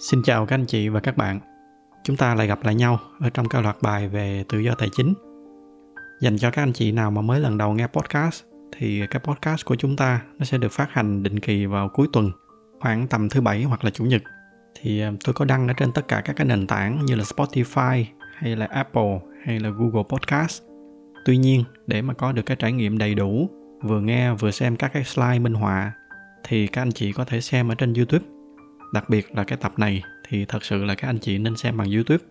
Xin chào các anh chị và các bạn. Chúng ta lại gặp lại nhau ở trong các loạt bài về tự do tài chính. Dành cho các anh chị nào mà mới lần đầu nghe podcast thì cái podcast của chúng ta nó sẽ được phát hành định kỳ vào cuối tuần, khoảng tầm thứ bảy hoặc là chủ nhật. Thì à, tôi có đăng ở trên tất cả các cái nền tảng như là Spotify hay là Apple hay là Google Podcast. Tuy nhiên, để mà có được cái trải nghiệm đầy đủ, vừa nghe vừa xem các cái slide minh họa thì các anh chị có thể xem ở trên YouTube đặc biệt là cái tập này thì thật sự là các anh chị nên xem bằng youtube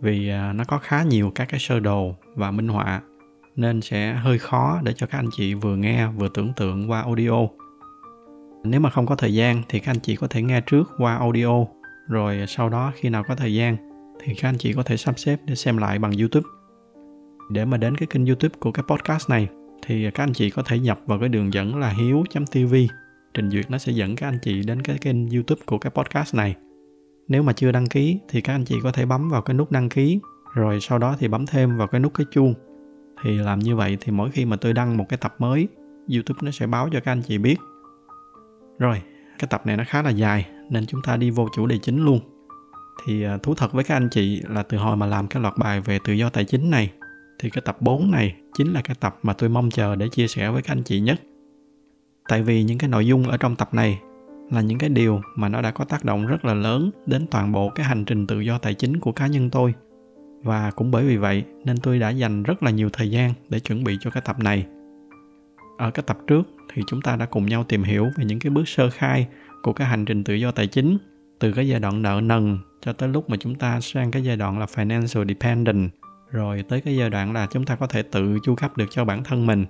vì à, nó có khá nhiều các cái sơ đồ và minh họa nên sẽ hơi khó để cho các anh chị vừa nghe vừa tưởng tượng qua audio. Nếu mà không có thời gian thì các anh chị có thể nghe trước qua audio, rồi sau đó khi nào có thời gian thì các anh chị có thể sắp xếp để xem lại bằng youtube. Để mà đến cái kênh youtube của cái podcast này thì các anh chị có thể nhập vào cái đường dẫn là hiếu.tv trình duyệt nó sẽ dẫn các anh chị đến cái kênh youtube của cái podcast này. Nếu mà chưa đăng ký thì các anh chị có thể bấm vào cái nút đăng ký, rồi sau đó thì bấm thêm vào cái nút cái chuông. Thì làm như vậy thì mỗi khi mà tôi đăng một cái tập mới, youtube nó sẽ báo cho các anh chị biết. Rồi, cái tập này nó khá là dài nên chúng ta đi vô chủ đề chính luôn. Thì à, thú thật với các anh chị là từ hồi mà làm cái loạt bài về tự do tài chính này, thì cái tập 4 này chính là cái tập mà tôi mong chờ để chia sẻ với các anh chị nhất tại vì những cái nội dung ở trong tập này là những cái điều mà nó đã có tác động rất là lớn đến toàn bộ cái hành trình tự do tài chính của cá nhân tôi. Và cũng bởi vì vậy nên tôi đã dành rất là nhiều thời gian để chuẩn bị cho cái tập này. Ở cái tập trước thì chúng ta đã cùng nhau tìm hiểu về những cái bước sơ khai của cái hành trình tự do tài chính, từ cái giai đoạn nợ nần cho tới lúc mà chúng ta sang cái giai đoạn là financial dependent, rồi tới cái giai đoạn là chúng ta có thể tự chu cấp được cho bản thân mình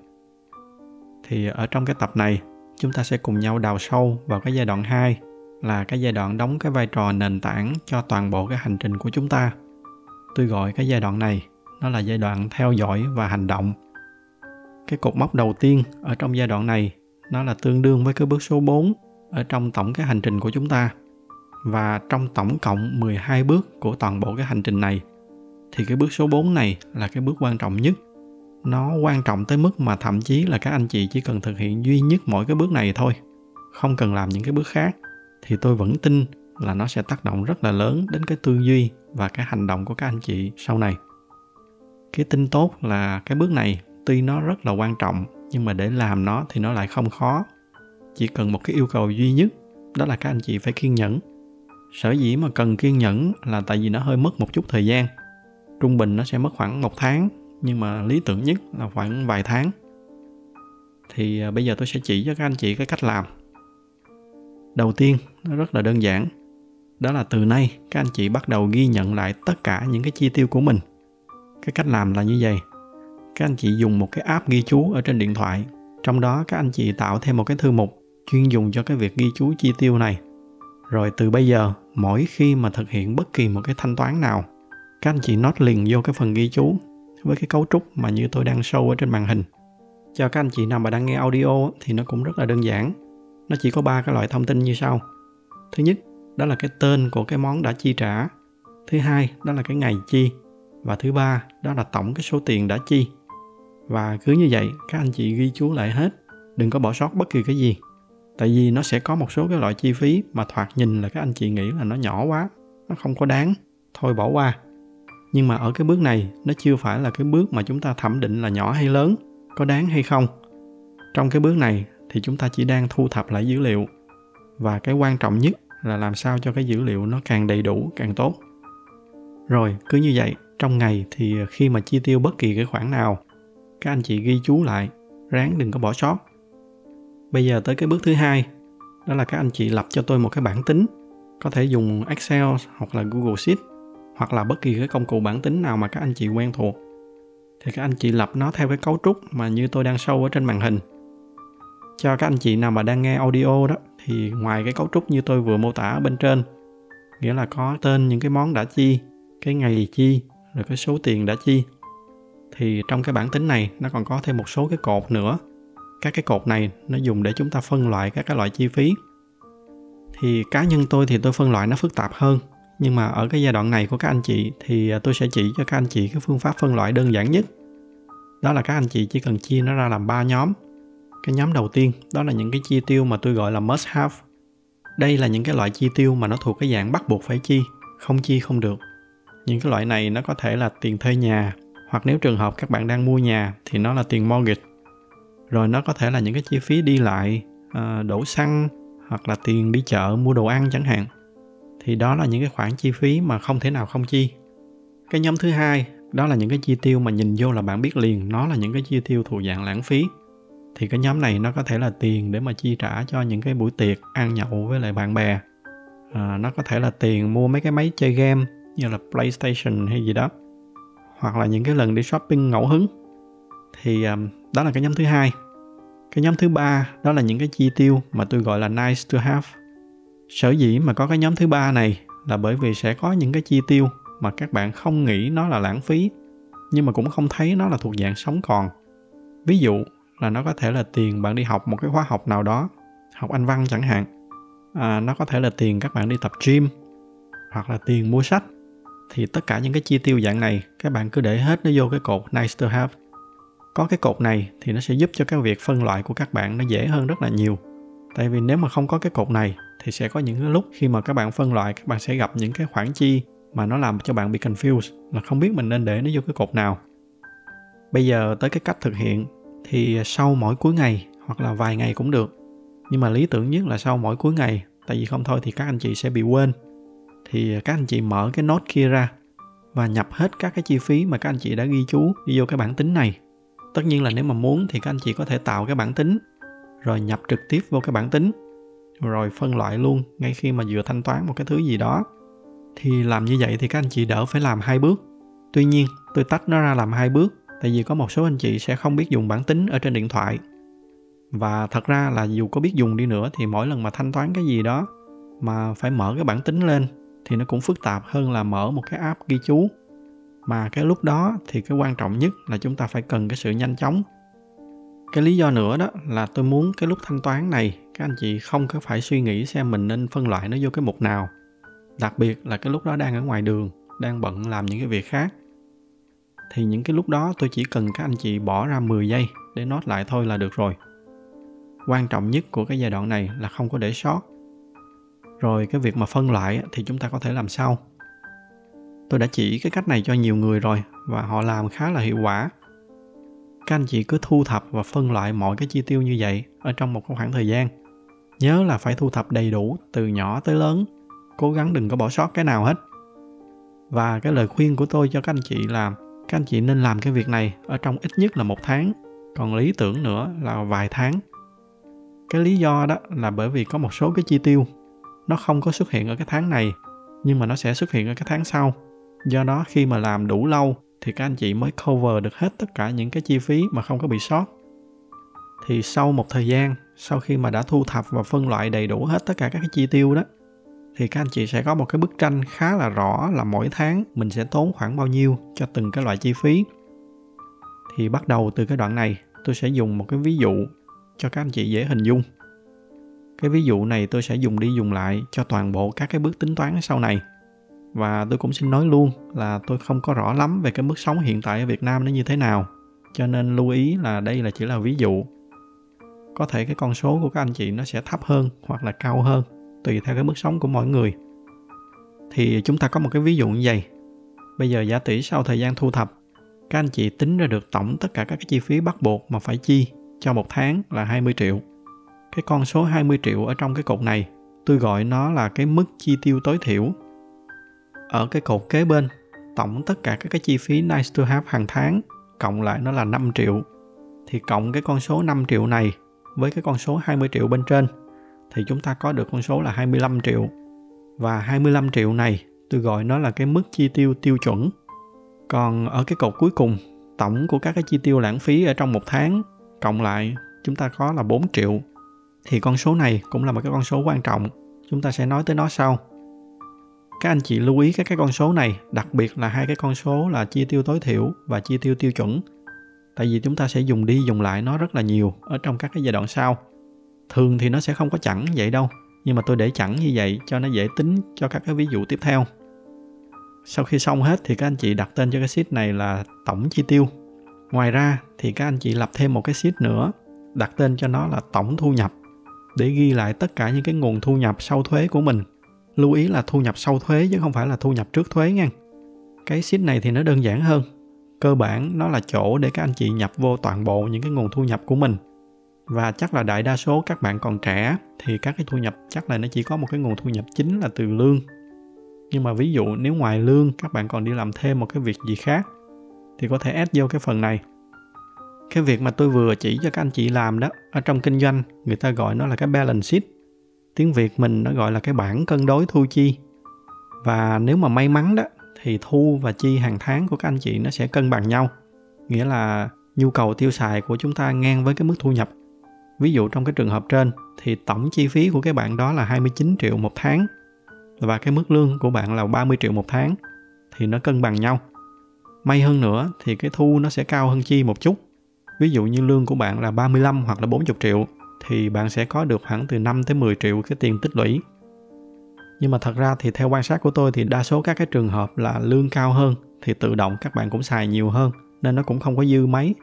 thì ở trong cái tập này, chúng ta sẽ cùng nhau đào sâu vào cái giai đoạn 2 là cái giai đoạn đóng cái vai trò nền tảng cho toàn bộ cái hành trình của chúng ta. Tôi gọi cái giai đoạn này, nó là giai đoạn theo dõi và hành động. Cái cột mốc đầu tiên ở trong giai đoạn này, nó là tương đương với cái bước số 4 ở trong tổng cái hành trình của chúng ta. Và trong tổng cộng 12 bước của toàn bộ cái hành trình này, thì cái bước số 4 này là cái bước quan trọng nhất nó quan trọng tới mức mà thậm chí là các anh chị chỉ cần thực hiện duy nhất mỗi cái bước này thôi, không cần làm những cái bước khác, thì tôi vẫn tin là nó sẽ tác động rất là lớn đến cái tư duy và cái hành động của các anh chị sau này. Cái tin tốt là cái bước này tuy nó rất là quan trọng, nhưng mà để làm nó thì nó lại không khó. Chỉ cần một cái yêu cầu duy nhất, đó là các anh chị phải kiên nhẫn. Sở dĩ mà cần kiên nhẫn là tại vì nó hơi mất một chút thời gian. Trung bình nó sẽ mất khoảng một tháng nhưng mà lý tưởng nhất là khoảng vài tháng. Thì à, bây giờ tôi sẽ chỉ cho các anh chị cái cách làm. Đầu tiên, nó rất là đơn giản. Đó là từ nay, các anh chị bắt đầu ghi nhận lại tất cả những cái chi tiêu của mình. Cái cách làm là như vậy. Các anh chị dùng một cái app ghi chú ở trên điện thoại. Trong đó, các anh chị tạo thêm một cái thư mục chuyên dùng cho cái việc ghi chú chi tiêu này. Rồi từ bây giờ, mỗi khi mà thực hiện bất kỳ một cái thanh toán nào, các anh chị nốt liền vô cái phần ghi chú với cái cấu trúc mà như tôi đang show ở trên màn hình. Cho các anh chị nào mà đang nghe audio thì nó cũng rất là đơn giản. Nó chỉ có ba cái loại thông tin như sau. Thứ nhất, đó là cái tên của cái món đã chi trả. Thứ hai, đó là cái ngày chi. Và thứ ba, đó là tổng cái số tiền đã chi. Và cứ như vậy, các anh chị ghi chú lại hết. Đừng có bỏ sót bất kỳ cái gì. Tại vì nó sẽ có một số cái loại chi phí mà thoạt nhìn là các anh chị nghĩ là nó nhỏ quá, nó không có đáng. Thôi bỏ qua nhưng mà ở cái bước này, nó chưa phải là cái bước mà chúng ta thẩm định là nhỏ hay lớn, có đáng hay không. Trong cái bước này thì chúng ta chỉ đang thu thập lại dữ liệu. Và cái quan trọng nhất là làm sao cho cái dữ liệu nó càng đầy đủ, càng tốt. Rồi, cứ như vậy, trong ngày thì khi mà chi tiêu bất kỳ cái khoản nào, các anh chị ghi chú lại, ráng đừng có bỏ sót. Bây giờ tới cái bước thứ hai, đó là các anh chị lập cho tôi một cái bảng tính, có thể dùng excel hoặc là google sheet hoặc là bất kỳ cái công cụ bản tính nào mà các anh chị quen thuộc, thì các anh chị lập nó theo cái cấu trúc mà như tôi đang show ở trên màn hình. Cho các anh chị nào mà đang nghe audio đó, thì ngoài cái cấu trúc như tôi vừa mô tả ở bên trên, nghĩa là có tên những cái món đã chi, cái ngày chi, rồi cái số tiền đã chi, thì trong cái bản tính này nó còn có thêm một số cái cột nữa. Các cái cột này nó dùng để chúng ta phân loại các cái loại chi phí. Thì cá nhân tôi thì tôi phân loại nó phức tạp hơn nhưng mà ở cái giai đoạn này của các anh chị thì à, tôi sẽ chỉ cho các anh chị cái phương pháp phân loại đơn giản nhất. Đó là các anh chị chỉ cần chia nó ra làm ba nhóm. Cái nhóm đầu tiên, đó là những cái chi tiêu mà tôi gọi là must have. Đây là những cái loại chi tiêu mà nó thuộc cái dạng bắt buộc phải chi, không chi không được. Những cái loại này nó có thể là tiền thuê nhà, hoặc nếu trường hợp các bạn đang mua nhà thì nó là tiền mortgage. Rồi nó có thể là những cái chi phí đi lại à, đổ xăng, hoặc là tiền đi chợ, mua đồ ăn chẳng hạn thì đó là những cái khoản chi phí mà không thể nào không chi. Cái nhóm thứ hai đó là những cái chi tiêu mà nhìn vô là bạn biết liền nó là những cái chi tiêu thuộc dạng lãng phí. Thì cái nhóm này nó có thể là tiền để mà chi trả cho những cái buổi tiệc ăn nhậu với lại bạn bè. À, nó có thể là tiền mua mấy cái máy chơi game như là playstation hay gì đó hoặc là những cái lần đi shopping ngẫu hứng. Thì um, đó là cái nhóm thứ hai. Cái nhóm thứ ba đó là những cái chi tiêu mà tôi gọi là nice to have sở dĩ mà có cái nhóm thứ ba này là bởi vì sẽ có những cái chi tiêu mà các bạn không nghĩ nó là lãng phí nhưng mà cũng không thấy nó là thuộc dạng sống còn. Ví dụ là nó có thể là tiền bạn đi học một cái khóa học nào đó học anh văn chẳng hạn. À, nó có thể là tiền các bạn đi tập gym hoặc là tiền mua sách. Thì tất cả những cái chi tiêu dạng này các bạn cứ để hết nó vô cái cột nice to have. Có cái cột này thì nó sẽ giúp cho cái việc phân loại của các bạn nó dễ hơn rất là nhiều. Tại vì nếu mà không có cái cột này thì sẽ có những cái lúc khi mà các bạn phân loại, các bạn sẽ gặp những cái khoản chi mà nó làm cho bạn bị confused, là không biết mình nên để nó vô cái cột nào. Bây giờ tới cái cách thực hiện, thì sau mỗi cuối ngày, hoặc là vài ngày cũng được. Nhưng mà lý tưởng nhất là sau mỗi cuối ngày, tại vì không thôi thì các anh chị sẽ bị quên. Thì các anh chị mở cái nốt kia ra và nhập hết các cái chi phí mà các anh chị đã ghi chú đi vô cái bản tính này. Tất nhiên là nếu mà muốn thì các anh chị có thể tạo cái bản tính, rồi nhập trực tiếp vô cái bản tính rồi phân loại luôn, ngay khi mà vừa thanh toán một cái thứ gì đó. Thì làm như vậy thì các anh chị đỡ phải làm hai bước. Tuy nhiên, tôi tách nó ra làm hai bước, tại vì có một số anh chị sẽ không biết dùng bản tính ở trên điện thoại. Và thật ra là dù có biết dùng đi nữa thì mỗi lần mà thanh toán cái gì đó mà phải mở cái bản tính lên thì nó cũng phức tạp hơn là mở một cái app ghi chú. Mà cái lúc đó thì cái quan trọng nhất là chúng ta phải cần cái sự nhanh chóng. Cái lý do nữa đó là tôi muốn cái lúc thanh toán này các anh chị không có phải suy nghĩ xem mình nên phân loại nó vô cái mục nào. Đặc biệt là cái lúc đó đang ở ngoài đường, đang bận làm những cái việc khác. Thì những cái lúc đó tôi chỉ cần các anh chị bỏ ra 10 giây để nốt lại thôi là được rồi. Quan trọng nhất của cái giai đoạn này là không có để sót. Rồi cái việc mà phân loại thì chúng ta có thể làm sau. Tôi đã chỉ cái cách này cho nhiều người rồi và họ làm khá là hiệu quả. Các anh chị cứ thu thập và phân loại mọi cái chi tiêu như vậy ở trong một khoảng thời gian nhớ là phải thu thập đầy đủ từ nhỏ tới lớn. Cố gắng đừng có bỏ sót cái nào hết. Và cái lời khuyên của tôi cho các anh chị là, các anh chị nên làm cái việc này ở trong ít nhất là một tháng. Còn lý tưởng nữa là vài tháng. Cái lý do đó là bởi vì có một số cái chi tiêu, nó không có xuất hiện ở cái tháng này, nhưng mà nó sẽ xuất hiện ở cái tháng sau. Do đó khi mà làm đủ lâu thì các anh chị mới cover được hết tất cả những cái chi phí mà không có bị sót thì sau một thời gian, sau khi mà đã thu thập và phân loại đầy đủ hết tất cả các cái chi tiêu đó, thì các anh chị sẽ có một cái bức tranh khá là rõ là mỗi tháng mình sẽ tốn khoảng bao nhiêu cho từng cái loại chi phí. Thì bắt đầu từ cái đoạn này, tôi sẽ dùng một cái ví dụ cho các anh chị dễ hình dung. Cái ví dụ này tôi sẽ dùng đi dùng lại cho toàn bộ các cái bước tính toán sau này. Và tôi cũng xin nói luôn là tôi không có rõ lắm về cái mức sống hiện tại ở Việt Nam nó như thế nào, cho nên lưu ý là đây là chỉ là ví dụ có thể cái con số của các anh chị nó sẽ thấp hơn hoặc là cao hơn tùy theo cái mức sống của mỗi người thì chúng ta có một cái ví dụ như vậy bây giờ giả tỷ sau thời gian thu thập các anh chị tính ra được tổng tất cả các cái chi phí bắt buộc mà phải chi cho một tháng là 20 triệu. Cái con số 20 triệu ở trong cái cột này, tôi gọi nó là cái mức chi tiêu tối thiểu. Ở cái cột kế bên, tổng tất cả các cái chi phí nice to have hàng tháng cộng lại nó là 5 triệu. Thì cộng cái con số 5 triệu này với cái con số 20 triệu bên trên thì chúng ta có được con số là 25 triệu. Và 25 triệu này tôi gọi nó là cái mức chi tiêu tiêu chuẩn. Còn ở cái cột cuối cùng, tổng của các cái chi tiêu lãng phí ở trong một tháng cộng lại chúng ta có là 4 triệu. Thì con số này cũng là một cái con số quan trọng. Chúng ta sẽ nói tới nó sau. Các anh chị lưu ý các cái con số này, đặc biệt là hai cái con số là chi tiêu tối thiểu và chi tiêu tiêu chuẩn. Tại vì chúng ta sẽ dùng đi dùng lại nó rất là nhiều ở trong các cái giai đoạn sau. Thường thì nó sẽ không có chẵn vậy đâu, nhưng mà tôi để chẵn như vậy cho nó dễ tính cho các cái ví dụ tiếp theo. Sau khi xong hết thì các anh chị đặt tên cho cái sheet này là tổng chi tiêu. Ngoài ra thì các anh chị lập thêm một cái sheet nữa, đặt tên cho nó là tổng thu nhập, để ghi lại tất cả những cái nguồn thu nhập sau thuế của mình. Lưu ý là thu nhập sau thuế chứ không phải là thu nhập trước thuế nha. Cái sheet này thì nó đơn giản hơn cơ bản nó là chỗ để các anh chị nhập vô toàn bộ những cái nguồn thu nhập của mình. Và chắc là đại đa số các bạn còn trẻ thì các cái thu nhập chắc là nó chỉ có một cái nguồn thu nhập chính là từ lương. Nhưng mà ví dụ nếu ngoài lương các bạn còn đi làm thêm một cái việc gì khác thì có thể add vô cái phần này. Cái việc mà tôi vừa chỉ cho các anh chị làm đó, ở trong kinh doanh người ta gọi nó là cái balance sheet. Tiếng việt mình nó gọi là cái bảng cân đối thu chi. Và nếu mà may mắn đó thì thu và chi hàng tháng của các anh chị nó sẽ cân bằng nhau. Nghĩa là nhu cầu tiêu xài của chúng ta ngang với cái mức thu nhập. Ví dụ trong cái trường hợp trên thì tổng chi phí của cái bạn đó là 29 triệu một tháng và cái mức lương của bạn là 30 triệu một tháng thì nó cân bằng nhau. May hơn nữa thì cái thu nó sẽ cao hơn chi một chút. Ví dụ như lương của bạn là 35 hoặc là 40 triệu thì bạn sẽ có được khoảng từ 5 tới 10 triệu cái tiền tích lũy nhưng mà thật ra thì theo quan sát của tôi thì đa số các cái trường hợp là lương cao hơn thì tự động các bạn cũng xài nhiều hơn, nên nó cũng không có dư mấy.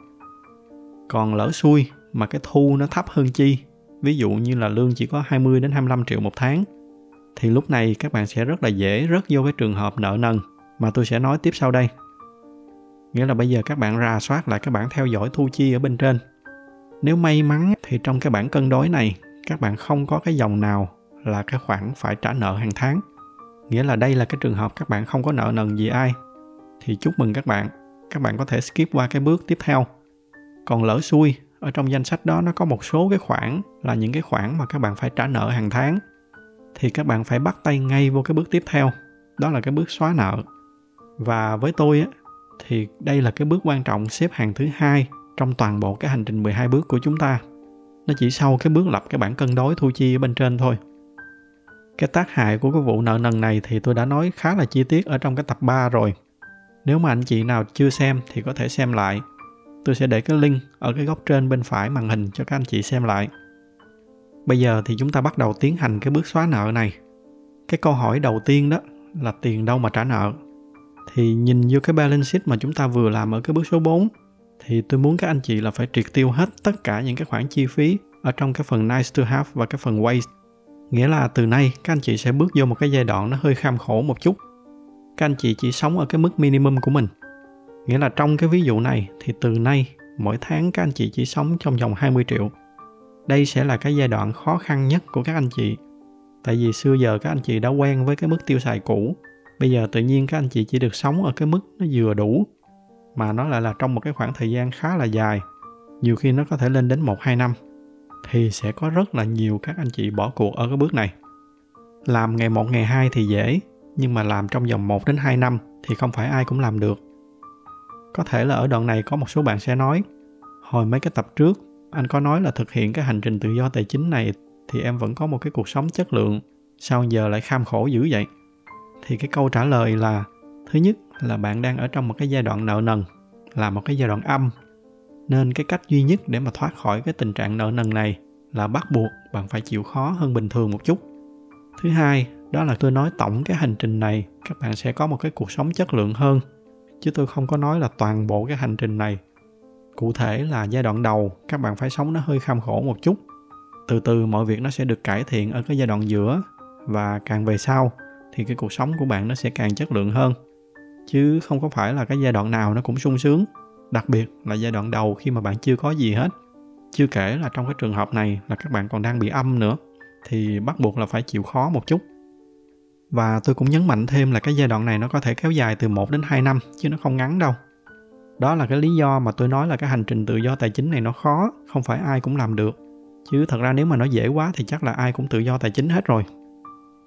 Còn lỡ xui mà cái thu nó thấp hơn chi, ví dụ như là lương chỉ có 20 đến 25 triệu một tháng, thì lúc này các bạn sẽ rất là dễ rớt vô cái trường hợp nợ nần mà tôi sẽ nói tiếp sau đây. Nghĩa là bây giờ các bạn rà soát lại các bạn theo dõi thu chi ở bên trên. Nếu may mắn thì trong cái bảng cân đối này, các bạn không có cái dòng nào là cái khoản phải trả nợ hàng tháng. Nghĩa là đây là cái trường hợp các bạn không có nợ nần gì ai. Thì chúc mừng các bạn. Các bạn có thể skip qua cái bước tiếp theo. Còn lỡ xui, ở trong danh sách đó nó có một số cái khoản là những cái khoản mà các bạn phải trả nợ hàng tháng. Thì các bạn phải bắt tay ngay vô cái bước tiếp theo. Đó là cái bước xóa nợ. Và với tôi á, thì đây là cái bước quan trọng xếp hàng thứ hai trong toàn bộ cái hành trình 12 bước của chúng ta. Nó chỉ sau cái bước lập cái bảng cân đối thu chi ở bên trên thôi. Cái tác hại của cái vụ nợ nần này thì tôi đã nói khá là chi tiết ở trong cái tập 3 rồi. Nếu mà anh chị nào chưa xem thì có thể xem lại. Tôi sẽ để cái link ở cái góc trên bên phải màn hình cho các anh chị xem lại. Bây giờ thì chúng ta bắt đầu tiến hành cái bước xóa nợ này. Cái câu hỏi đầu tiên đó là tiền đâu mà trả nợ thì nhìn vô cái balance sheet mà chúng ta vừa làm ở cái bước số 4 thì tôi muốn các anh chị là phải triệt tiêu hết tất cả những cái khoản chi phí ở trong cái phần nice to have và cái phần waste. Nghĩa là từ nay, các anh chị sẽ bước vô một cái giai đoạn nó hơi kham khổ một chút. Các anh chị chỉ sống ở cái mức minimum của mình. Nghĩa là trong cái ví dụ này, thì từ nay, mỗi tháng các anh chị chỉ sống trong vòng 20 triệu. Đây sẽ là cái giai đoạn khó khăn nhất của các anh chị. Tại vì xưa giờ các anh chị đã quen với cái mức tiêu xài cũ bây giờ tự nhiên các anh chị chỉ được sống ở cái mức nó vừa đủ, mà nó lại là trong một cái khoảng thời gian khá là dài nhiều khi nó có thể lên đến 1-2 năm thì sẽ có rất là nhiều các anh chị bỏ cuộc ở cái bước này. Làm ngày 1 ngày 2 thì dễ, nhưng mà làm trong vòng 1 đến 2 năm thì không phải ai cũng làm được. Có thể là ở đoạn này có một số bạn sẽ nói, hồi mấy cái tập trước, anh có nói là thực hiện cái hành trình tự do tài chính này thì em vẫn có một cái cuộc sống chất lượng, sao giờ lại kham khổ dữ vậy? Thì cái câu trả lời là, thứ nhất là bạn đang ở trong một cái giai đoạn nợ nần, là một cái giai đoạn âm nên cái cách duy nhất để mà thoát khỏi cái tình trạng nợ nần này là bắt buộc bạn phải chịu khó hơn bình thường một chút. Thứ hai, đó là tôi nói tổng cái hành trình này, các bạn sẽ có một cái cuộc sống chất lượng hơn. Chứ tôi không có nói là toàn bộ cái hành trình này. Cụ thể là giai đoạn đầu, các bạn phải sống nó hơi kham khổ một chút. Từ từ mọi việc nó sẽ được cải thiện ở cái giai đoạn giữa. Và càng về sau, thì cái cuộc sống của bạn nó sẽ càng chất lượng hơn. Chứ không có phải là cái giai đoạn nào nó cũng sung sướng đặc biệt là giai đoạn đầu khi mà bạn chưa có gì hết chưa kể là trong cái trường hợp này là các bạn còn đang bị âm nữa thì bắt buộc là phải chịu khó một chút và tôi cũng nhấn mạnh thêm là cái giai đoạn này nó có thể kéo dài từ 1 đến 2 năm chứ nó không ngắn đâu. Đó là cái lý do mà tôi nói là cái hành trình tự do tài chính này nó khó, không phải ai cũng làm được. Chứ thật ra nếu mà nó dễ quá thì chắc là ai cũng tự do tài chính hết rồi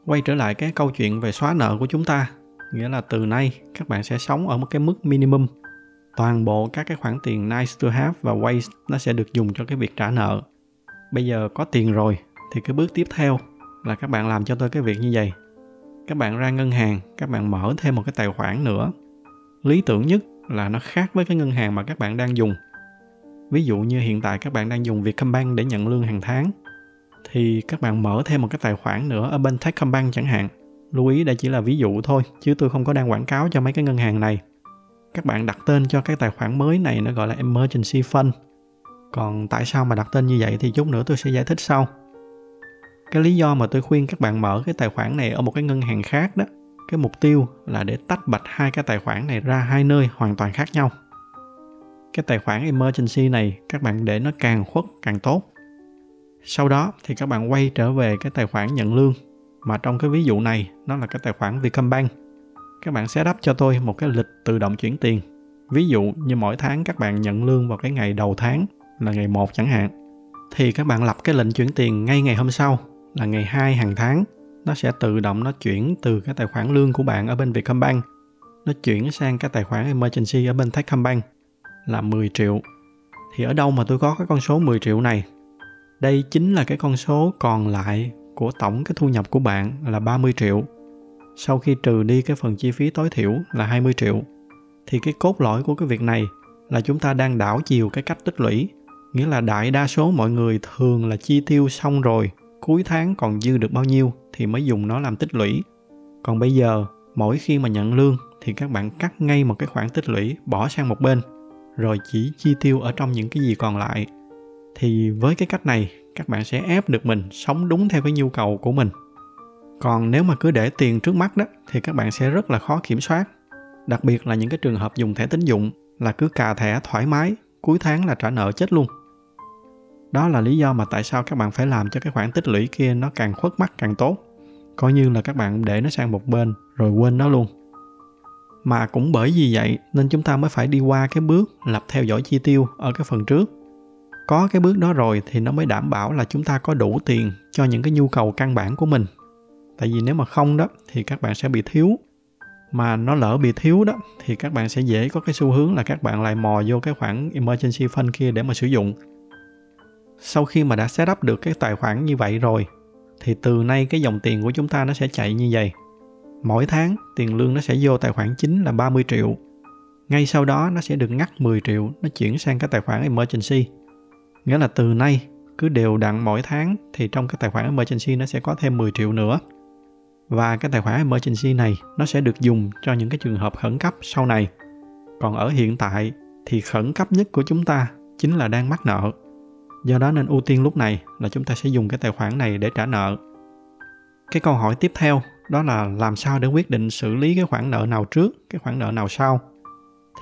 quay trở lại cái câu chuyện về xóa nợ của chúng ta nghĩa là từ nay các bạn sẽ sống ở một cái mức minimum toàn bộ các cái khoản tiền nice to have và waste nó sẽ được dùng cho cái việc trả nợ bây giờ có tiền rồi thì cái bước tiếp theo là các bạn làm cho tôi cái việc như vậy các bạn ra ngân hàng các bạn mở thêm một cái tài khoản nữa lý tưởng nhất là nó khác với cái ngân hàng mà các bạn đang dùng ví dụ như hiện tại các bạn đang dùng Vietcombank để nhận lương hàng tháng thì các bạn mở thêm một cái tài khoản nữa ở bên Techcombank chẳng hạn. Lưu ý đây chỉ là ví dụ thôi, chứ tôi không có đang quảng cáo cho mấy cái ngân hàng này. Các bạn đặt tên cho cái tài khoản mới này nó gọi là Emergency Fund. Còn tại sao mà đặt tên như vậy thì chút nữa tôi sẽ giải thích sau. cái lý do mà tôi khuyên các bạn mở cái tài khoản này ở một cái ngân hàng khác đó, cái mục tiêu là để tách bạch hai cái tài khoản này ra hai nơi hoàn toàn khác nhau cái tài khoản emergency này các bạn để nó càng khuất, càng tốt sau đó thì các bạn quay trở về cái tài khoản nhận lương, mà trong cái ví dụ này nó là cái tài khoản Vietcombank các bạn sẽ up cho tôi một cái lịch tự động chuyển tiền ví dụ như mỗi tháng các bạn nhận lương vào cái ngày đầu tháng, là ngày 1 chẳng hạn, thì các bạn lập cái lệnh chuyển tiền ngay ngày hôm sau, là ngày 2 hàng tháng nó sẽ tự động nó chuyển từ cái tài khoản lương của bạn ở bên Vietcombank nó chuyển sang cái tài khoản emergency ở bên Techcombank, là 10 triệu. Thì ở đâu mà tôi có cái con số 10 triệu này? Đây chính là cái con số còn lại của tổng cái thu nhập của bạn là 30 triệu. Sau khi trừ đi cái phần chi phí tối thiểu là 20 triệu. Thì cái cốt lõi của cái việc này là chúng ta đang đảo chiều cái cách tích lũy. Nghĩa là đại đa số mọi người thường là chi tiêu xong rồi, cuối tháng còn dư được bao nhiêu thì mới dùng nó làm tích lũy. Còn bây giờ, mỗi khi mà nhận lương thì các bạn cắt ngay một cái khoản tích lũy bỏ sang một bên rồi chỉ chi tiêu ở trong những cái gì còn lại thì với cái cách này các bạn sẽ ép được mình sống đúng theo cái nhu cầu của mình còn nếu mà cứ để tiền trước mắt đó, thì các bạn sẽ rất là khó kiểm soát. Đặc biệt là những cái trường hợp dùng thẻ tín dụng là cứ cà thẻ thoải mái, cuối tháng là trả nợ chết luôn. Đó là lý do mà tại sao các bạn phải làm cho cái khoản tích lũy kia nó càng khuất mắt càng tốt. Coi như là các bạn để nó sang một bên rồi quên nó luôn. Mà cũng bởi vì vậy nên chúng ta mới phải đi qua cái bước lập theo dõi chi tiêu ở cái phần trước. Có cái bước đó rồi thì nó mới đảm bảo là chúng ta có đủ tiền cho những cái nhu cầu căn bản của mình tại vì nếu mà không đó thì các bạn sẽ bị thiếu mà nó lỡ bị thiếu đó thì các bạn sẽ dễ có cái xu hướng là các bạn lại mò vô cái khoản emergency fund kia để mà sử dụng sau khi mà đã set up được cái tài khoản như vậy rồi thì từ nay cái dòng tiền của chúng ta nó sẽ chạy như vậy mỗi tháng tiền lương nó sẽ vô tài khoản chính là 30 triệu. Ngay sau đó nó sẽ được ngắt 10 triệu, nó chuyển sang cái tài khoản emergency. Nghĩa là từ nay cứ đều đặn mỗi tháng thì trong cái tài khoản emergency nó sẽ có thêm 10 triệu nữa. Và cái tài khoản emergency này, nó sẽ được dùng cho những cái trường hợp khẩn cấp sau này. Còn ở hiện tại, thì khẩn cấp nhất của chúng ta chính là đang mắc nợ. Do đó nên ưu tiên lúc này là chúng ta sẽ dùng cái tài khoản này để trả nợ. Cái câu hỏi tiếp theo, đó là làm sao để quyết định xử lý cái khoản nợ nào trước, cái khoản nợ nào sau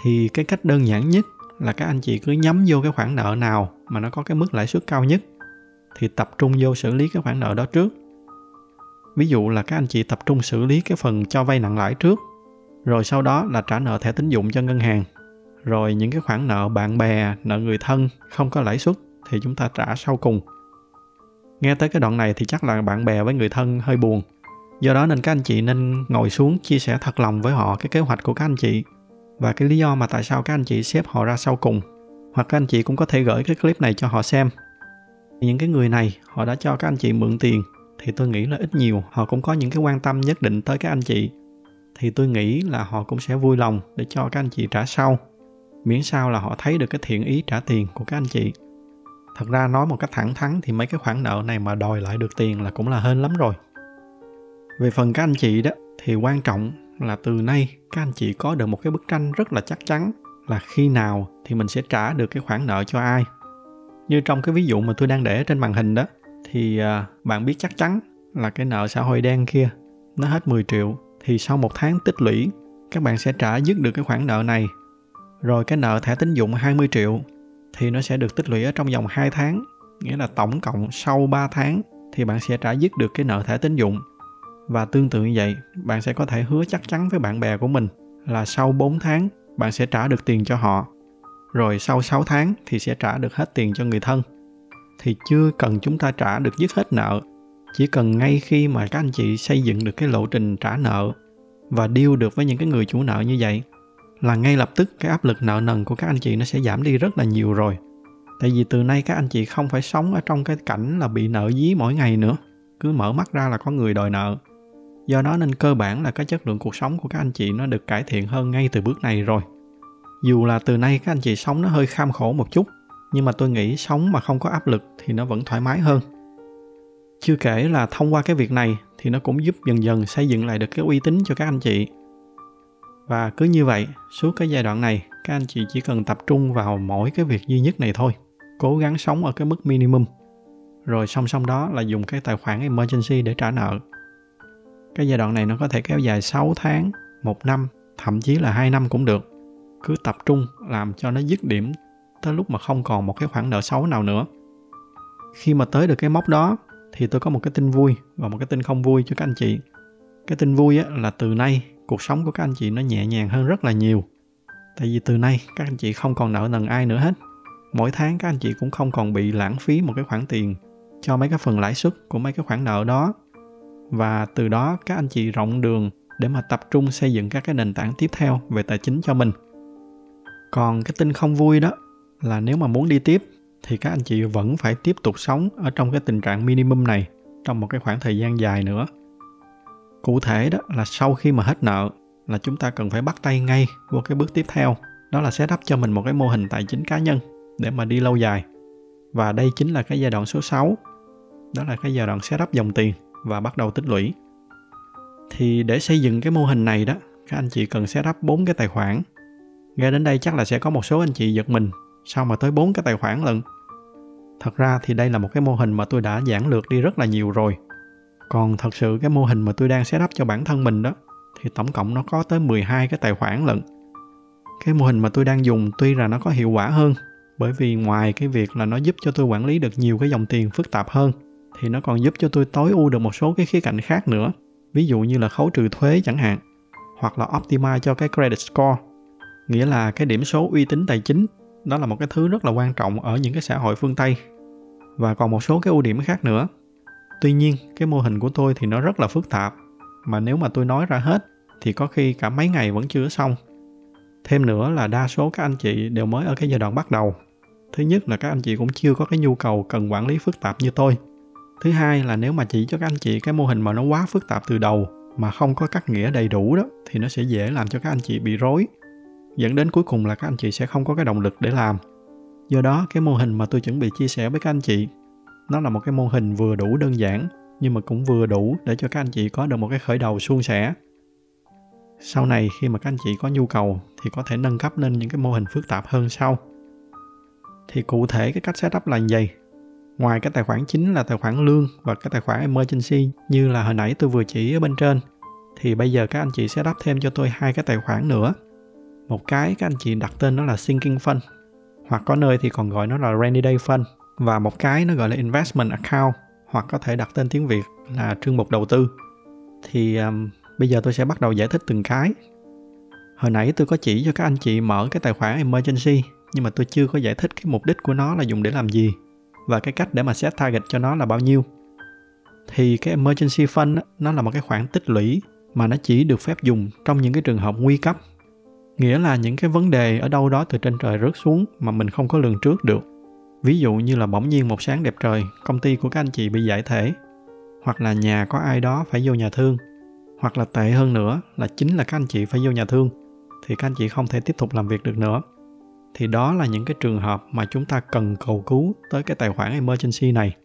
thì cái cách đơn giản nhất là các anh chị cứ nhắm vô cái khoản nợ nào mà nó có cái mức lãi suất cao nhất, thì tập trung vô xử lý cái khoản nợ đó trước ví dụ là các anh chị tập trung xử lý cái phần cho vay nặng lãi trước, rồi sau đó là trả nợ thẻ tín dụng cho ngân hàng. Rồi những cái khoản nợ bạn bè, nợ người thân không có lãi suất thì chúng ta trả sau cùng. Nghe tới cái đoạn này thì chắc là bạn bè với người thân hơi buồn. Do đó nên các anh chị nên ngồi xuống chia sẻ thật lòng với họ cái kế hoạch của các anh chị và cái lý do mà tại sao các anh chị xếp họ ra sau cùng. Hoặc các anh chị cũng có thể gửi cái clip này cho họ xem. Những cái người này, họ đã cho các anh chị mượn tiền thì tôi nghĩ là ít nhiều, họ cũng có những cái quan tâm nhất định tới các anh chị. Thì tôi nghĩ là họ cũng sẽ vui lòng để cho các anh chị trả sau. Miễn sao là họ thấy được cái thiện ý trả tiền của các anh chị. Thật ra nói một cách thẳng thắn thì mấy cái khoản nợ này mà đòi lại được tiền là cũng là hên lắm rồi. Về phần các anh chị đó, thì quan trọng là từ nay các anh chị có được một cái bức tranh rất là chắc chắn là khi nào thì mình sẽ trả được cái khoản nợ cho ai. Như trong cái ví dụ mà tôi đang để trên màn hình đó thì à, bạn biết chắc chắn là cái nợ xã hội đen kia nó hết 10 triệu thì sau một tháng tích lũy các bạn sẽ trả dứt được cái khoản nợ này rồi cái nợ thẻ tín dụng 20 triệu thì nó sẽ được tích lũy ở trong vòng 2 tháng nghĩa là tổng cộng sau 3 tháng thì bạn sẽ trả dứt được cái nợ thẻ tín dụng và tương tự như vậy, bạn sẽ có thể hứa chắc chắn với bạn bè của mình là sau 4 tháng bạn sẽ trả được tiền cho họ. Rồi sau 6 tháng thì sẽ trả được hết tiền cho người thân. Thì chưa cần chúng ta trả được dứt hết nợ. Chỉ cần ngay khi mà các anh chị xây dựng được cái lộ trình trả nợ và deal được với những cái người chủ nợ như vậy, là ngay lập tức cái áp lực nợ nần của các anh chị nó sẽ giảm đi rất là nhiều rồi. Tại vì từ nay các anh chị không phải sống ở trong cái cảnh là bị nợ dí mỗi ngày nữa. Cứ mở mắt ra là có người đòi nợ do đó nên cơ bản là cái chất lượng cuộc sống của các anh chị nó được cải thiện hơn ngay từ bước này rồi dù là từ nay các anh chị sống nó hơi kham khổ một chút nhưng mà tôi nghĩ sống mà không có áp lực thì nó vẫn thoải mái hơn chưa kể là thông qua cái việc này thì nó cũng giúp dần dần xây dựng lại được cái uy tín cho các anh chị và cứ như vậy suốt cái giai đoạn này các anh chị chỉ cần tập trung vào mỗi cái việc duy nhất này thôi cố gắng sống ở cái mức minimum rồi song song đó là dùng cái tài khoản emergency để trả nợ. Cái giai đoạn này nó có thể kéo dài 6 tháng, 1 năm, thậm chí là 2 năm cũng được. Cứ tập trung làm cho nó dứt điểm tới lúc mà không còn một cái khoản nợ xấu nào nữa. Khi mà tới được cái mốc đó thì tôi có một cái tin vui và một cái tin không vui cho các anh chị. Cái tin vui á, là từ nay cuộc sống của các anh chị nó nhẹ nhàng hơn rất là nhiều. Tại vì từ nay các anh chị không còn nợ nần ai nữa hết. Mỗi tháng các anh chị cũng không còn bị lãng phí một cái khoản tiền cho mấy cái phần lãi suất của mấy cái khoản nợ đó và từ đó các anh chị rộng đường để mà tập trung xây dựng các cái nền tảng tiếp theo về tài chính cho mình còn cái tin không vui đó là nếu mà muốn đi tiếp thì các anh chị vẫn phải tiếp tục sống ở trong cái tình trạng minimum này trong một cái khoảng thời gian dài nữa. Cụ thể đó là sau khi mà hết nợ là chúng ta cần phải bắt tay ngay vô cái bước tiếp theo, đó là set up cho mình một cái mô hình tài chính cá nhân để mà đi lâu dài. Và đây chính là cái giai đoạn số 6 đó là cái giai đoạn setup dòng tiền và bắt đầu tích lũy. Thì để xây dựng cái mô hình này đó, các anh chị cần setup bốn cái tài khoản. Nghe đến đây chắc là sẽ có một số anh chị giật mình sao mà tới bốn cái tài khoản lận. thật ra thì đây là một cái mô hình mà tôi đã giảng lược đi rất là nhiều rồi. Còn thật sự cái mô hình mà tôi đang setup cho bản thân mình đó, thì tổng cộng nó có tới 12 cái tài khoản lận. Cái mô hình mà tôi đang dùng tuy là nó có hiệu quả hơn, bởi vì ngoài cái việc là nó giúp cho tôi quản lý được nhiều cái dòng tiền phức tạp hơn, thì nó còn giúp cho tôi tối ưu được một số cái khía cạnh khác nữa, ví dụ như là khấu trừ thuế chẳng hạn, hoặc là optimize cho cái credit score, nghĩa là cái điểm số uy tín tài chính đó là một cái thứ rất là quan trọng ở những cái xã hội phương tây. Và còn một số cái ưu điểm khác nữa. Tuy nhiên, cái mô hình của tôi thì nó rất là phức tạp. Mà nếu mà tôi nói ra hết, thì có khi cả mấy ngày vẫn chưa xong. Thêm nữa là đa số các anh chị đều mới ở cái giai đoạn bắt đầu. Thứ nhất là các anh chị cũng chưa có cái nhu cầu cần quản lý phức tạp như tôi. Thứ hai là nếu mà chỉ cho các anh chị cái mô hình mà nó quá phức tạp từ đầu, mà không có cắt nghĩa đầy đủ đó, thì nó sẽ dễ làm cho các anh chị bị rối dẫn đến cuối cùng là các anh chị sẽ không có cái động lực để làm. Do đó, cái mô hình mà tôi chuẩn bị chia sẻ với các anh chị, nó là một cái mô hình vừa đủ đơn giản, nhưng mà cũng vừa đủ để cho các anh chị có được một cái khởi đầu suôn sẻ. Sau này, khi mà các anh chị có nhu cầu, thì có thể nâng cấp lên những cái mô hình phức tạp hơn sau. Thì cụ thể cái cách setup là gì ngoài cái tài khoản chính là tài khoản lương và cái tài khoản emergency như là hồi nãy tôi vừa chỉ ở bên trên, thì bây giờ các anh chị sẽ đắp thêm cho tôi hai cái tài khoản nữa một cái các anh chị đặt tên nó là sinking fund hoặc có nơi thì còn gọi nó là rainy day fund và một cái nó gọi là investment account hoặc có thể đặt tên tiếng việt là trương mục đầu tư. Thì um, bây giờ tôi sẽ bắt đầu giải thích từng cái. Hồi nãy tôi có chỉ cho các anh chị mở cái tài khoản emergency nhưng mà tôi chưa có giải thích cái mục đích của nó là dùng để làm gì và cái cách để mà set target cho nó là bao nhiêu. Thì cái emergency fund nó là một cái khoản tích lũy mà nó chỉ được phép dùng trong những cái trường hợp nguy cấp nghĩa là những cái vấn đề ở đâu đó từ trên trời rớt xuống mà mình không có lường trước được. Ví dụ như là bỗng nhiên một sáng đẹp trời, công ty của các anh chị bị giải thể. Hoặc là nhà có ai đó phải vô nhà thương. Hoặc là tệ hơn nữa là chính là các anh chị phải vô nhà thương, thì các anh chị không thể tiếp tục làm việc được nữa. Thì đó là những cái trường hợp mà chúng ta cần cầu cứu tới cái tài khoản emergency này.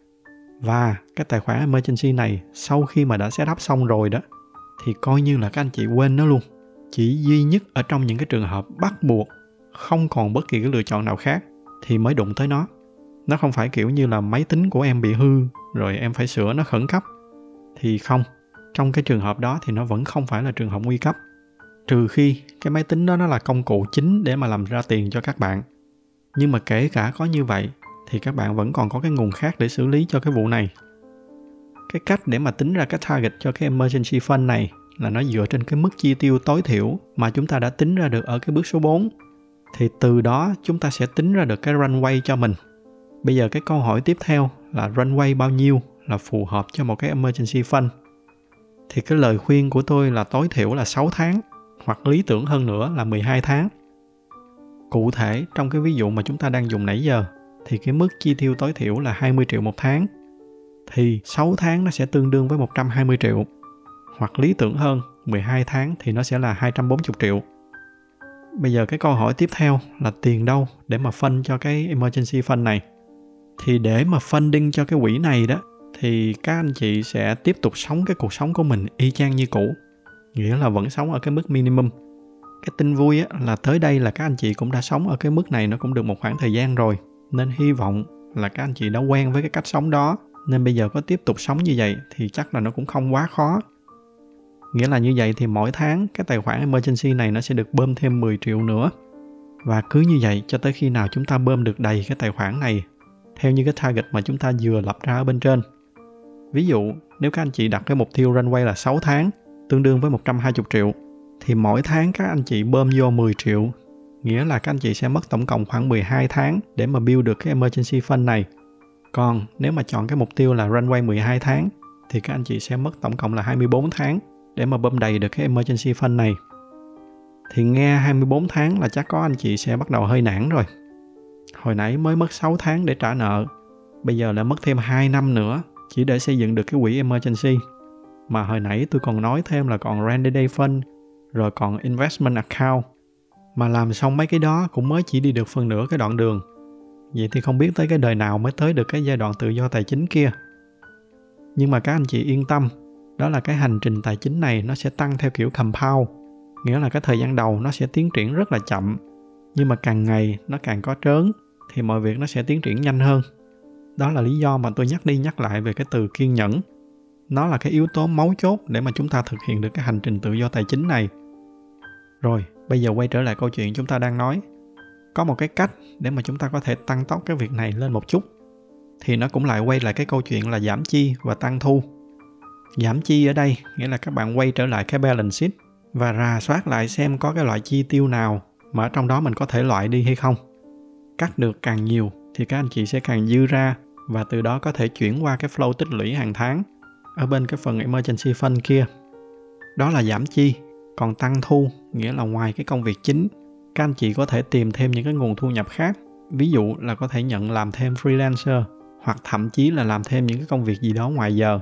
Và cái tài khoản emergency này sau khi mà đã set up xong rồi đó, thì coi như là các anh chị quên nó luôn chỉ duy nhất ở trong những cái trường hợp bắt buộc không còn bất kỳ cái lựa chọn nào khác thì mới đụng tới nó. Nó không phải kiểu như là máy tính của em bị hư rồi em phải sửa nó khẩn cấp. Thì không, trong cái trường hợp đó thì nó vẫn không phải là trường hợp nguy cấp. Trừ khi cái máy tính đó nó là công cụ chính để mà làm ra tiền cho các bạn. Nhưng mà kể cả có như vậy thì các bạn vẫn còn có cái nguồn khác để xử lý cho cái vụ này. Cái cách để mà tính ra cái target cho cái emergency fund này là nó dựa trên cái mức chi tiêu tối thiểu mà chúng ta đã tính ra được ở cái bước số 4 thì từ đó chúng ta sẽ tính ra được cái runway cho mình bây giờ cái câu hỏi tiếp theo là runway bao nhiêu là phù hợp cho một cái emergency fund thì cái lời khuyên của tôi là tối thiểu là 6 tháng, hoặc lý tưởng hơn nữa là 12 tháng. Cụ thể, trong cái ví dụ mà chúng ta đang dùng nãy giờ, thì cái mức chi tiêu tối thiểu là 20 triệu một tháng thì 6 tháng nó sẽ tương đương với 120 triệu. Hoặc lý tưởng hơn, 12 tháng thì nó sẽ là 240 triệu. Bây giờ cái câu hỏi tiếp theo là tiền đâu để mà phân cho cái emergency fund này? Thì để mà funding cho cái quỹ này đó thì các anh chị sẽ tiếp tục sống cái cuộc sống của mình y chang như cũ nghĩa là vẫn sống ở cái mức minimum cái tin vui á, là tới đây là các anh chị cũng đã sống ở cái mức này nó cũng được một khoảng thời gian rồi nên hy vọng là các anh chị đã quen với cái cách sống đó nên bây giờ có tiếp tục sống như vậy thì chắc là nó cũng không quá khó nghĩa là như vậy thì mỗi tháng cái tài khoản emergency này nó sẽ được bơm thêm 10 triệu nữa và cứ như vậy cho tới khi nào chúng ta bơm được đầy cái tài khoản này theo như cái target mà chúng ta vừa lập ra ở bên trên. Ví dụ, nếu các anh chị đặt cái mục tiêu runway là 6 tháng, tương đương với 120 triệu, thì mỗi tháng các anh chị bơm vô 10 triệu, nghĩa là các anh chị sẽ mất tổng cộng khoảng 12 tháng để mà build được cái emergency fund này. Còn nếu mà chọn cái mục tiêu là runway 12 tháng, thì các anh chị sẽ mất tổng cộng là 24 tháng để mà bơm đầy được cái emergency fund này. Thì nghe 24 tháng là chắc có anh chị sẽ bắt đầu hơi nản rồi hồi nãy mới mất 6 tháng để trả nợ, bây giờ lại mất thêm 2 năm nữa chỉ để xây dựng được cái quỹ emergency. Mà hồi nãy tôi còn nói thêm là còn rainy day fund, rồi còn investment account. Mà làm xong mấy cái đó cũng mới chỉ đi được phần nửa cái đoạn đường. Vậy thì không biết tới cái đời nào mới tới được cái giai đoạn tự do tài chính kia. Nhưng mà các anh chị yên tâm, đó là cái hành trình tài chính này nó sẽ tăng theo kiểu compound, nghĩa là cái thời gian đầu nó sẽ tiến triển rất là chậm nhưng mà càng ngày nó càng có trớn thì mọi việc nó sẽ tiến triển nhanh hơn. Đó là lý do mà tôi nhắc đi nhắc lại về cái từ kiên nhẫn. Nó là cái yếu tố mấu chốt để mà chúng ta thực hiện được cái hành trình tự do tài chính này. Rồi bây giờ quay trở lại câu chuyện chúng ta đang nói. Có một cái cách để mà chúng ta có thể tăng tốc cái việc này lên một chút thì nó cũng lại quay lại cái câu chuyện là giảm chi và tăng thu giảm chi ở đây, nghĩa là các bạn quay trở lại cái balance sheet và rà soát lại xem có cái loại chi tiêu nào mà ở trong đó mình có thể loại đi hay không. Cắt được càng nhiều thì các anh chị sẽ càng dư ra và từ đó có thể chuyển qua cái flow tích lũy hàng tháng ở bên cái phần emergency fund kia. Đó là giảm chi, còn tăng thu, nghĩa là ngoài cái công việc chính, các anh chị có thể tìm thêm những cái nguồn thu nhập khác, ví dụ là có thể nhận làm thêm freelancer hoặc thậm chí là làm thêm những cái công việc gì đó ngoài giờ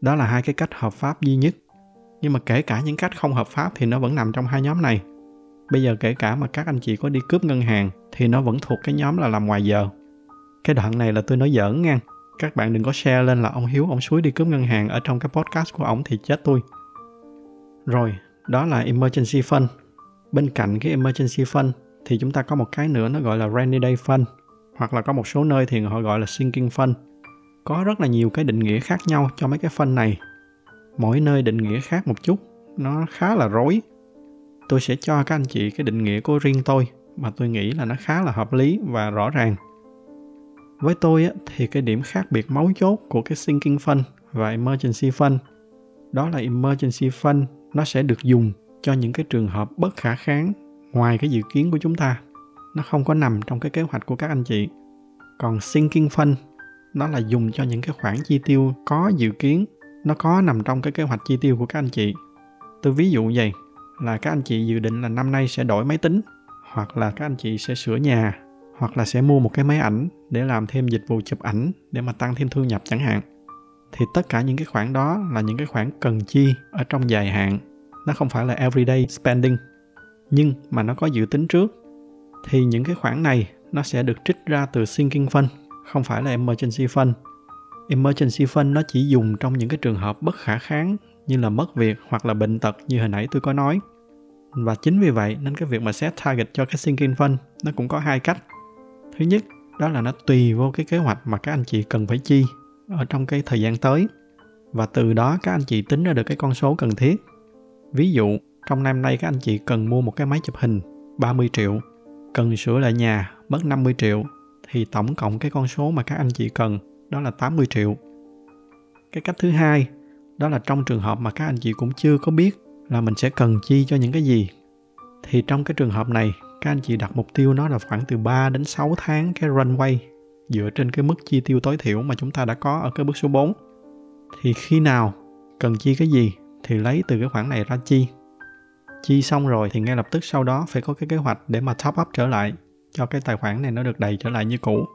đó là hai cái cách hợp pháp duy nhất. Nhưng mà kể cả những cách không hợp pháp thì nó vẫn nằm trong hai nhóm này. Bây giờ kể cả mà các anh chị có đi cướp ngân hàng thì nó vẫn thuộc cái nhóm là làm ngoài giờ. Cái đoạn này là tôi nói giỡn nha. Các bạn đừng có share lên là ông hiếu, ông suối đi cướp ngân hàng ở trong cái podcast của ông thì chết tôi. Rồi, đó là emergency fund. Bên cạnh cái emergency fund thì chúng ta có một cái nữa nó gọi là rainy day fund, hoặc là có một số nơi thì họ gọi là sinking fund có rất là nhiều cái định nghĩa khác nhau cho mấy cái phân này. Mỗi nơi định nghĩa khác một chút nó khá là rối. Tôi sẽ cho các anh chị cái định nghĩa của riêng tôi mà tôi nghĩ là nó khá là hợp lý và rõ ràng. Với tôi á, thì cái điểm khác biệt mấu chốt của cái sinking fund và emergency fund đó là emergency fund nó sẽ được dùng cho những cái trường hợp bất khả kháng ngoài cái dự kiến của chúng ta. Nó không có nằm trong cái kế hoạch của các anh chị. Còn sinking fund nó là dùng cho những cái khoản chi tiêu có dự kiến. Nó có nằm trong cái kế hoạch chi tiêu của các anh chị. Tôi ví dụ vậy, là các anh chị dự định là năm nay sẽ đổi máy tính, hoặc là các anh chị sẽ sửa nhà, hoặc là sẽ mua một cái máy ảnh để làm thêm dịch vụ chụp ảnh để mà tăng thêm thu nhập chẳng hạn. Thì tất cả những cái khoản đó là những cái khoản cần chi ở trong dài hạn. Nó không phải là everyday spending. Nhưng mà nó có dự tính trước. Thì những cái khoản này nó sẽ được trích ra từ sinking fund không phải là emergency fund. Emergency fund nó chỉ dùng trong những cái trường hợp bất khả kháng như là mất việc hoặc là bệnh tật như hồi nãy tôi có nói. Và chính vì vậy nên cái việc mà set target cho cái sinking fund nó cũng có hai cách. Thứ nhất, đó là nó tùy vô cái kế hoạch mà các anh chị cần phải chi ở trong cái thời gian tới. Và từ đó các anh chị tính ra được cái con số cần thiết. Ví dụ, trong năm nay các anh chị cần mua một cái máy chụp hình 30 triệu, cần sửa lại nhà mất 50 triệu thì tổng cộng cái con số mà các anh chị cần, đó là 80 triệu cái cách thứ hai, đó là trong trường hợp mà các anh chị cũng chưa có biết là mình sẽ cần chi cho những cái gì thì trong cái trường hợp này, các anh chị đặt mục tiêu nó là khoảng từ 3 đến 6 tháng cái runway dựa trên cái mức chi tiêu tối thiểu mà chúng ta đã có ở cái bước số 4. Thì khi nào cần chi cái gì thì lấy từ cái khoản này ra chi. Chi xong rồi thì ngay lập tức sau đó phải có cái kế hoạch để mà top up trở lại cho cái tài khoản này nó được đầy trở lại như cũ.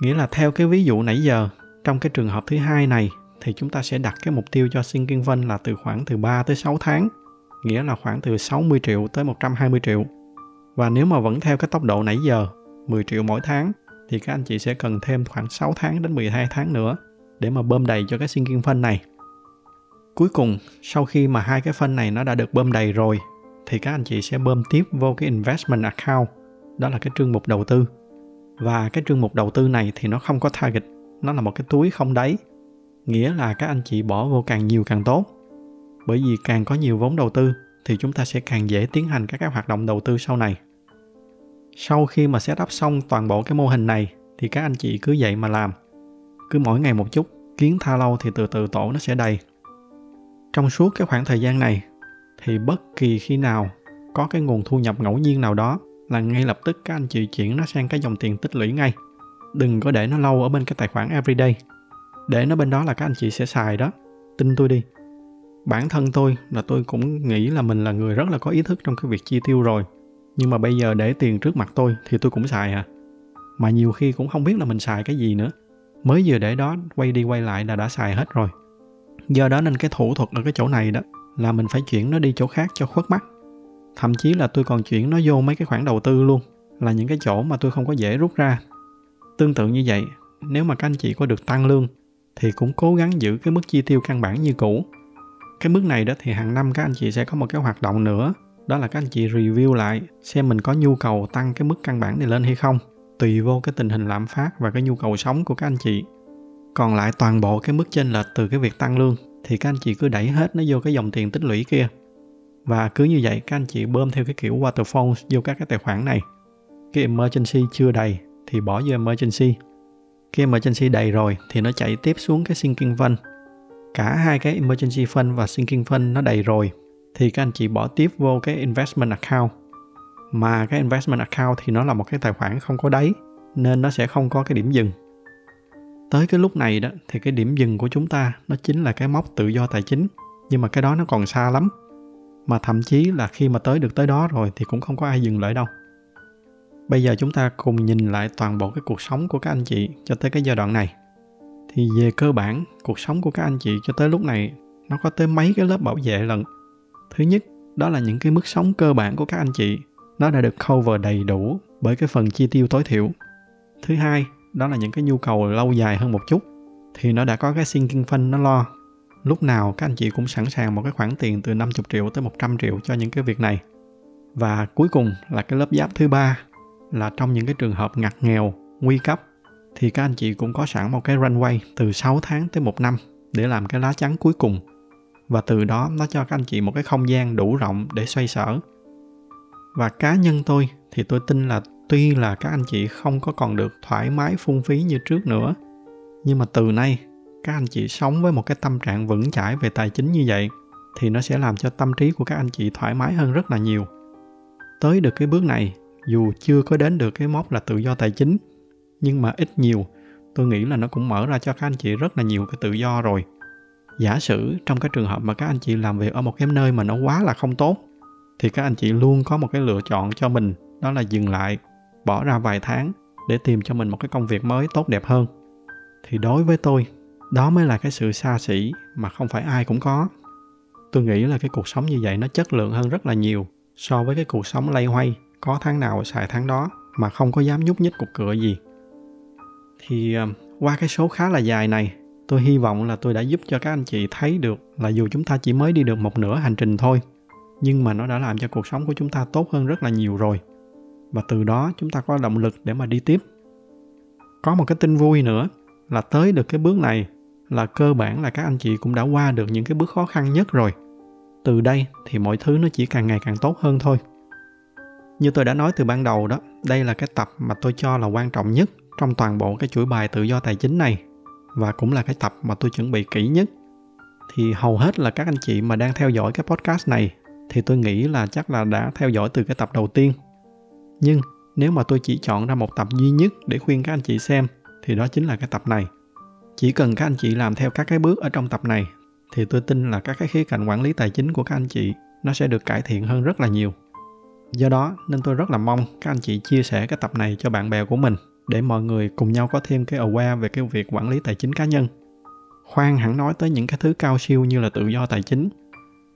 Nghĩa là theo cái ví dụ nãy giờ, trong cái trường hợp thứ hai này thì chúng ta sẽ đặt cái mục tiêu cho sinking fund là từ khoảng từ 3 tới 6 tháng, nghĩa là khoảng từ 60 triệu tới 120 triệu. Và nếu mà vẫn theo cái tốc độ nãy giờ, 10 triệu mỗi tháng, thì các anh chị sẽ cần thêm khoảng 6 tháng đến 12 tháng nữa để mà bơm đầy cho cái sinking fund này. Cuối cùng, sau khi mà hai cái fund này nó đã được bơm đầy rồi, thì các anh chị sẽ bơm tiếp vô cái investment account, đó là cái trương mục đầu tư. Và cái trương mục đầu tư này thì nó không có target, nó là một cái túi không đáy. Nghĩa là các anh chị bỏ vô càng nhiều càng tốt. Bởi vì càng có nhiều vốn đầu tư thì chúng ta sẽ càng dễ tiến hành các cái hoạt động đầu tư sau này. Sau khi mà setup xong toàn bộ cái mô hình này thì các anh chị cứ vậy mà làm. Cứ mỗi ngày một chút, kiến tha lâu thì từ từ tổ nó sẽ đầy. Trong suốt cái khoảng thời gian này thì bất kỳ khi nào có cái nguồn thu nhập ngẫu nhiên nào đó là ngay lập tức các anh chị chuyển nó sang cái dòng tiền tích lũy ngay. Đừng có để nó lâu ở bên cái tài khoản everyday để nó bên đó là các anh chị sẽ xài đó. Tin tôi đi. Bản thân tôi là tôi cũng nghĩ là mình là người rất là có ý thức trong cái việc chi tiêu rồi. Nhưng mà bây giờ để tiền trước mặt tôi thì tôi cũng xài à. Mà nhiều khi cũng không biết là mình xài cái gì nữa. Mới vừa để đó, quay đi quay lại là đã xài hết rồi. Do đó nên cái thủ thuật ở cái chỗ này đó là mình phải chuyển nó đi chỗ khác cho khuất mắt thậm chí là tôi còn chuyển nó vô mấy cái khoản đầu tư luôn, là những cái chỗ mà tôi không có dễ rút ra. Tương tự như vậy, nếu mà các anh chị có được tăng lương thì cũng cố gắng giữ cái mức chi tiêu căn bản như cũ. Cái mức này đó thì hàng năm các anh chị sẽ có một cái hoạt động nữa, đó là các anh chị review lại xem mình có nhu cầu tăng cái mức căn bản này lên hay không, tùy vô cái tình hình lạm phát và cái nhu cầu sống của các anh chị. Còn lại toàn bộ cái mức chênh lệch từ cái việc tăng lương thì các anh chị cứ đẩy hết nó vô cái dòng tiền tích lũy kia và cứ như vậy, các anh chị bơm theo cái kiểu waterfall vô các cái tài khoản này. Cái emergency chưa đầy thì bỏ vô emergency. Cái emergency đầy rồi thì nó chạy tiếp xuống cái sinking fund. Cả hai cái emergency fund và sinking fund nó đầy rồi thì các anh chị bỏ tiếp vô cái investment account. Mà cái investment account thì nó là một cái tài khoản không có đáy, nên nó sẽ không có cái điểm dừng. Tới cái lúc này đó, thì cái điểm dừng của chúng ta nó chính là cái mốc tự do tài chính. Nhưng mà cái đó nó còn xa lắm mà thậm chí là khi mà tới được tới đó rồi thì cũng không có ai dừng lại đâu. Bây giờ chúng ta cùng nhìn lại toàn bộ cái cuộc sống của các anh chị cho tới cái giai đoạn này. Thì về cơ bản, cuộc sống của các anh chị cho tới lúc này, nó có tới mấy cái lớp bảo vệ lần thứ nhất, đó là những cái mức sống cơ bản của các anh chị, nó đã được cover đầy đủ bởi cái phần chi tiêu tối thiểu. Thứ hai, đó là những cái nhu cầu lâu dài hơn một chút, thì nó đã có cái sinking fund nó lo lúc nào các anh chị cũng sẵn sàng một cái khoản tiền từ 50 triệu tới 100 triệu cho những cái việc này. Và cuối cùng là cái lớp giáp thứ ba là trong những cái trường hợp ngặt nghèo, nguy cấp, thì các anh chị cũng có sẵn một cái runway từ 6 tháng tới một năm để làm cái lá chắn cuối cùng. Và từ đó nó cho các anh chị một cái không gian đủ rộng để xoay sở. Và cá nhân tôi thì tôi tin là tuy là các anh chị không có còn được thoải mái phung phí như trước nữa, nhưng mà từ nay các anh chị sống với một cái tâm trạng vững chãi về tài chính như vậy, thì nó sẽ làm cho tâm trí của các anh chị thoải mái hơn rất là nhiều. Tới được cái bước này, dù chưa có đến được cái mốc là tự do tài chính, nhưng mà ít nhiều, tôi nghĩ là nó cũng mở ra cho các anh chị rất là nhiều cái tự do rồi. Giả sử trong cái trường hợp mà các anh chị làm việc ở một cái nơi mà nó quá là không tốt, thì các anh chị luôn có một cái lựa chọn cho mình, đó là dừng lại, bỏ ra vài tháng để tìm cho mình một cái công việc mới tốt đẹp hơn. Thì đối với tôi đó mới là cái sự xa xỉ mà không phải ai cũng có. Tôi nghĩ là cái cuộc sống như vậy nó chất lượng hơn rất là nhiều so với cái cuộc sống lay hoay có tháng nào xài tháng đó mà không có dám nhúc nhích cục cửa gì. Thì ờ, qua cái số khá là dài này, tôi hy vọng là tôi đã giúp cho các anh chị thấy được là dù chúng ta chỉ mới đi được một nửa hành trình thôi, nhưng mà nó đã làm cho cuộc sống của chúng ta tốt hơn rất là nhiều rồi. Và từ đó chúng ta có động lực để mà đi tiếp. Có một cái tin vui nữa là tới được cái bước này là cơ bản là các anh chị cũng đã qua được những cái bước khó khăn nhất rồi. Từ đây thì mọi thứ nó chỉ càng ngày càng tốt hơn thôi. Như tôi đã nói từ ban đầu đó, đây là cái tập mà tôi cho là quan trọng nhất trong toàn bộ cái chuỗi bài tự do tài chính này, và cũng là cái tập mà tôi chuẩn bị kỹ nhất. Thì hầu hết là các anh chị mà đang theo dõi cái podcast này thì tôi nghĩ là chắc là đã theo dõi từ cái tập đầu tiên. Nhưng nếu mà tôi chỉ chọn ra một tập duy nhất để khuyên các anh chị xem, thì đó chính là cái tập này chỉ cần các anh chị làm theo các cái bước ở trong tập này, thì tôi tin là các cái khía cạnh quản lý tài chính của các anh chị nó sẽ được cải thiện hơn rất là nhiều. Do đó nên tôi rất là mong các anh chị chia sẻ cái tập này cho bạn bè của mình để mọi người cùng nhau có thêm cái aware về cái việc quản lý tài chính cá nhân. Khoan hẳn nói tới những cái thứ cao siêu như là tự do tài chính.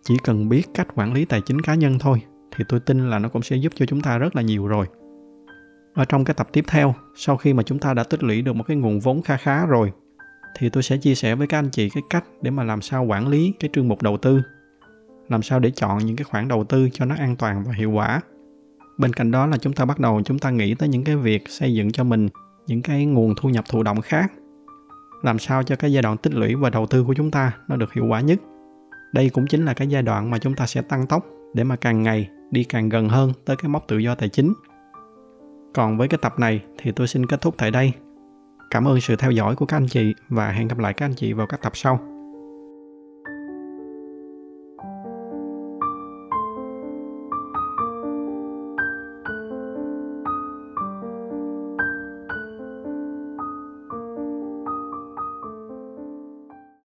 Chỉ cần biết cách quản lý tài chính cá nhân thôi, thì tôi tin là nó cũng sẽ giúp cho chúng ta rất là nhiều rồi. Ở trong cái tập tiếp theo, sau khi mà chúng ta đã tích lũy được một cái nguồn vốn kha khá rồi thì tôi sẽ chia sẻ với các anh chị cái cách để mà làm sao quản lý cái chương mục đầu tư. Làm sao để chọn những cái khoản đầu tư cho nó an toàn và hiệu quả. Bên cạnh đó là chúng ta bắt đầu chúng ta nghĩ tới những cái việc xây dựng cho mình những cái nguồn thu nhập thụ động khác. Làm sao cho cái giai đoạn tích lũy và đầu tư của chúng ta nó được hiệu quả nhất. Đây cũng chính là cái giai đoạn mà chúng ta sẽ tăng tốc để mà càng ngày đi càng gần hơn tới cái mốc tự do tài chính. Còn với cái tập này thì tôi xin kết thúc tại đây. Cảm ơn sự theo dõi của các anh chị và hẹn gặp lại các anh chị vào các tập sau.